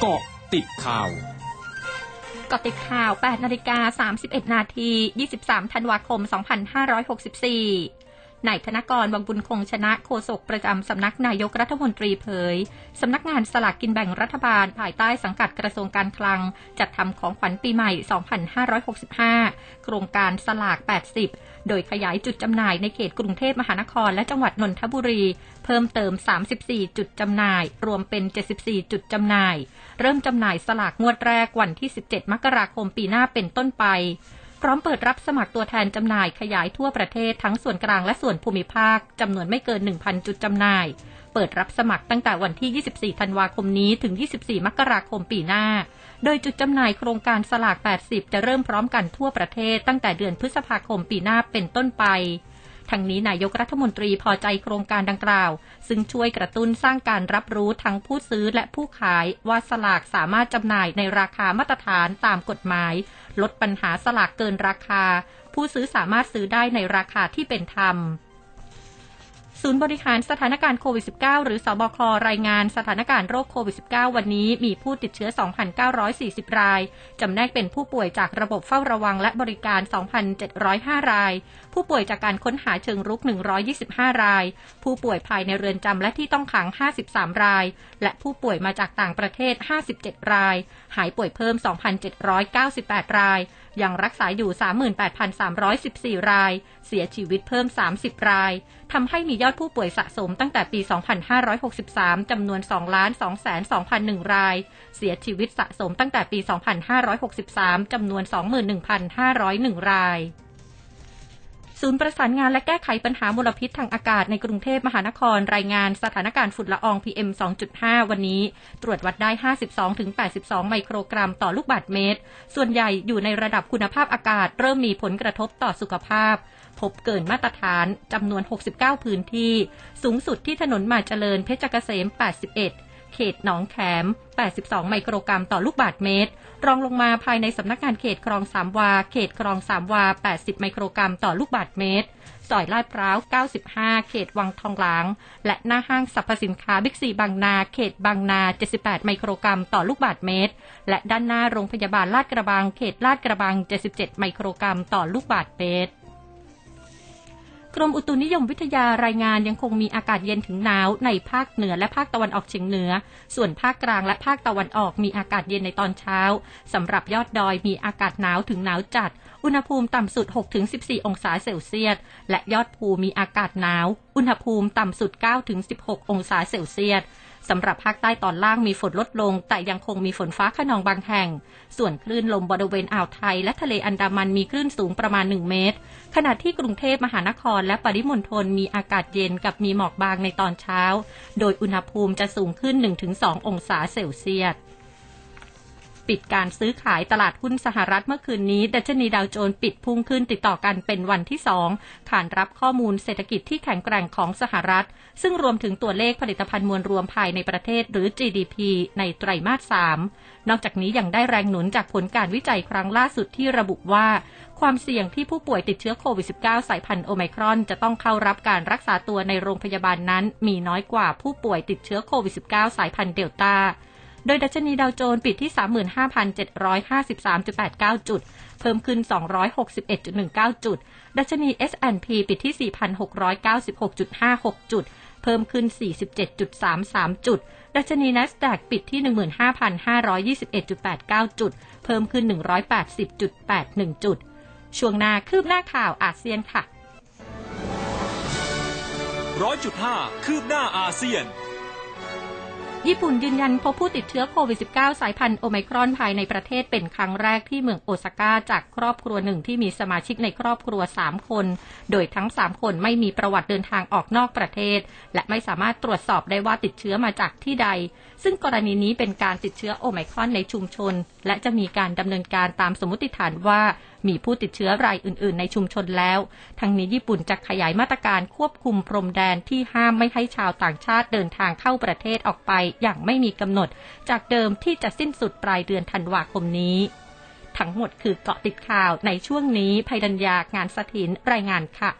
เกาะติดข่าวกาะติดข่าว 8 นาฬิกา 31 นาที 23 ธันวาคม 2564 นายธนกรวังบุญคงชนะโฆษกประจำสำนักนายกรัฐมนตรีเผย สำนักงานสลากกินแบ่งรัฐบาล ภายใต้สังกัดกระทรวงการคลัง จัดทำของขวัญปีใหม่ 2565 โครงการสลาก 80 โดยขยายจุดจำหน่ายในเขตกรุงเทพมหานครและจังหวัดนนทบุรี เพิ่มเติม 34 จุดจำหน่าย รวมเป็น 74 จุดจำหน่าย เริ่มจำหน่ายสลากงวดแรกวันที่ 17 มกราคมปีหน้าเป็นต้นไป พร้อมเปิดรับสมัครตัวแทนจำหน่ายขยายทั่วประเทศทั้งส่วนกลางและส่วนภูมิภาคจำนวนไม่เกิน 1,000 จุดจำหน่าย เปิดรับสมัครตั้งแต่วันที่ 24 ธันวาคมนี้ถึง 24 มกราคมปีหน้า โดยจุดจำหน่ายโครงการสลาก 80 จะเริ่มพร้อมกันทั่วประเทศตั้งแต่เดือนพฤษภาคมปีหน้าเป็นต้นไป ทั้งนี้นายกรัฐมนตรีพอใจโครงการดังกล่าว ซึ่งช่วยกระตุ้นสร้างการรับรู้ทั้งผู้ซื้อและผู้ขายว่าสลากสามารถจำหน่ายในราคามาตรฐานตามกฎหมาย ลดปัญหาสลากเกินราคา ผู้ซื้อสามารถซื้อได้ในราคาที่เป็นธรรม ศูนย์บริหารสถานการณ์โควิด -19 หรือสอบครายงานสถานการณ์โรคโควิด -19 วันนี้มีผู้ติดเชื้อ 2,940 ราย จำแนกเป็นผู้ป่วยจากระบบเฝ้าระวังและบริการ 2,705 ราย ผู้ป่วยจากการค้นหาเชิงรุก 125 ราย ผู้ป่วยภายในเรือนจำและที่ต้องขัง 53 ราย และผู้ป่วยมาจากต่างประเทศ 57 ราย หายป่วยเพิ่ม 2,798 ราย ยังรักษาอยู่ 38,314 ราย เสียชีวิตเพิ่ม 30 ราย ทำให้มียอดผู้ป่วยสะสมตั้งแต่ปี 2563 จำนวน 2 2 2 0 0 1 ราย เสียชีวิตสะสมตั้งแต่ปี 2563 จำนวน 21,501 ราย ศูนย์ประสานงานและแก้ไขปัญหามลพิษทางอากาศในกรุงเทพมหานครรายงานสถานการณ์ฝุ่นละออง PM 2.5 วันนี้ ตรวจวัดได้ 52-82 ไมโครกรัมต่อลูกบาศก์เมตร ส่วนใหญ่อยู่ในระดับคุณภาพอากาศ เริ่มมีผลกระทบต่อสุขภาพ พบเกินมาตรฐานจำนวน 69 พื้นที่ สูงสุดที่ถนนมาเจริญเพชรเกษม 81 เขตหนองแขม 82 ไมโครกรัมต่อลูกบาศก์เมตร รองลงมาภายในสำนักงานเขตคลองสามวา เขตคลองสามวา 80 ไมโครกรัมต่อลูกบาศก์เมตร ซอยลาดพร้าว 95 เขตวังทองหลาง และหน้าห้างสรรพสินค้าบิ๊กซีบางนา เขตบางนา 78 ไมโครกรัมต่อลูกบาศก์เมตร และด้านหน้าโรงพยาบาลลาดกระบัง เขตลาดกระบัง 77 ไมโครกรัมต่อลูกบาศก์เมตร กรมอุตุนิยมวิทยารายงานยังคงมีอากาศเย็นถึงหนาวในภาคเหนือและภาคตะวันออกเฉียงเหนือ ส่วนภาคกลางและภาคตะวันออกมีอากาศเย็นในตอนเช้าสำหรับยอดดอยมีอากาศหนาวถึงหนาวจัด อุณหภูมิต่ำสุด 6-14 องศาเซลเซียส และยอดภูมีอากาศหนาว อุณหภูมิต่ำสุด 9-16 องศาเซลเซียสสำหรับภาคใต้ตอนล่างมีฝนลดลง แต่ยังคงมีฝนฟ้าขนองบางแห่ง ส่วนคลื่นลมบริเวณอ่าวไทย และทะเลอันดามันมีคลื่นสูงประมาณ 1 เมตร ขณะที่กรุงเทพมหานครและปริมณฑลมีอากาศเย็นกับมีหมอกบางในตอนเช้า โดยอุณหภูมิจะสูงขึ้น 1-2 องศาเซลเซียส ปิดการซื้อขายตลาดหุ้นสหรัฐเมื่อคืนนี้ดัชนีดาวโจนส์ปิดพุ่งขึ้นติดต่อกันเป็นวันที่สองขานรับข้อมูลเศรษฐกิจที่แข็งแกร่งของสหรัฐ ซึ่งรวมถึงตัวเลขผลิตภัณฑ์มวลรวมภายในประเทศหรือ GDP ในไตรมาสสามนอกจากนี้ยังได้แรงหนุนจากผลการวิจัยครั้งล่าสุดที่ระบุว่า ความเสี่ยงที่ผู้ป่วยติดเชื้อโควิด -19 สายพันธุ์โอไมครอนจะต้องเข้ารับการรักษาตัวในโรงพยาบาลนั้น มีน้อยกว่าผู้ป่วยติดเชื้อโควิด -19 สายพันธุ์เดลต้า โดยดัชนีดาวโจนส์ปิดที่ 35,753.89 จุด เพิ่มขึ้น 261.19 จุด ดัชนี S&P ปิดที่ 4,696.56 จุด เพิ่มขึ้น 47.33 จุด ดัชนี NASDAQ ปิดที่ 15,521.89 จุด เพิ่มขึ้น 180.81 จุด ช่วงหน้าคืบหน้าข่าวอาเซียนค่ะร้อยจุดห้าคืบหน้าอาเซียน ญี่ปุ่นยืนยันพบผู้ติดเชื้อโควิด -19 สายพันธุ์โอไมครอนภายในประเทศเป็นครั้งแรกที่เมืองโอซาก้าจากครอบครัวหนึ่งที่มีสมาชิกในครอบครัว 3 คน โดยทั้ง 3 คนไม่มีประวัติเดินทางออกนอกประเทศ และไม่สามารถตรวจสอบได้ว่าติดเชื้อมาจากที่ใด ซึ่งกรณีนี้เป็นการติดเชื้อโอไมครอนในชุมชน และจะมีการดำเนินการตามสมมติฐานว่ามีผู้ติดเชื้อรายอื่น ๆ ในชุมชนแล้ว ทั้งนี้ญี่ปุ่นจะขยายมาตรการควบคุมพรมแดนที่ห้ามไม่ให้ชาวต่างชาติเดินทางเข้าประเทศออกไปอย่างไม่มีกำหนด จากเดิมที่จะสิ้นสุดปลายเดือนธันวาคมนี้ ทั้งหมดคือเกาะติดข่าวในช่วงนี้ภัยดัญญางานสถินรายงานค่ะ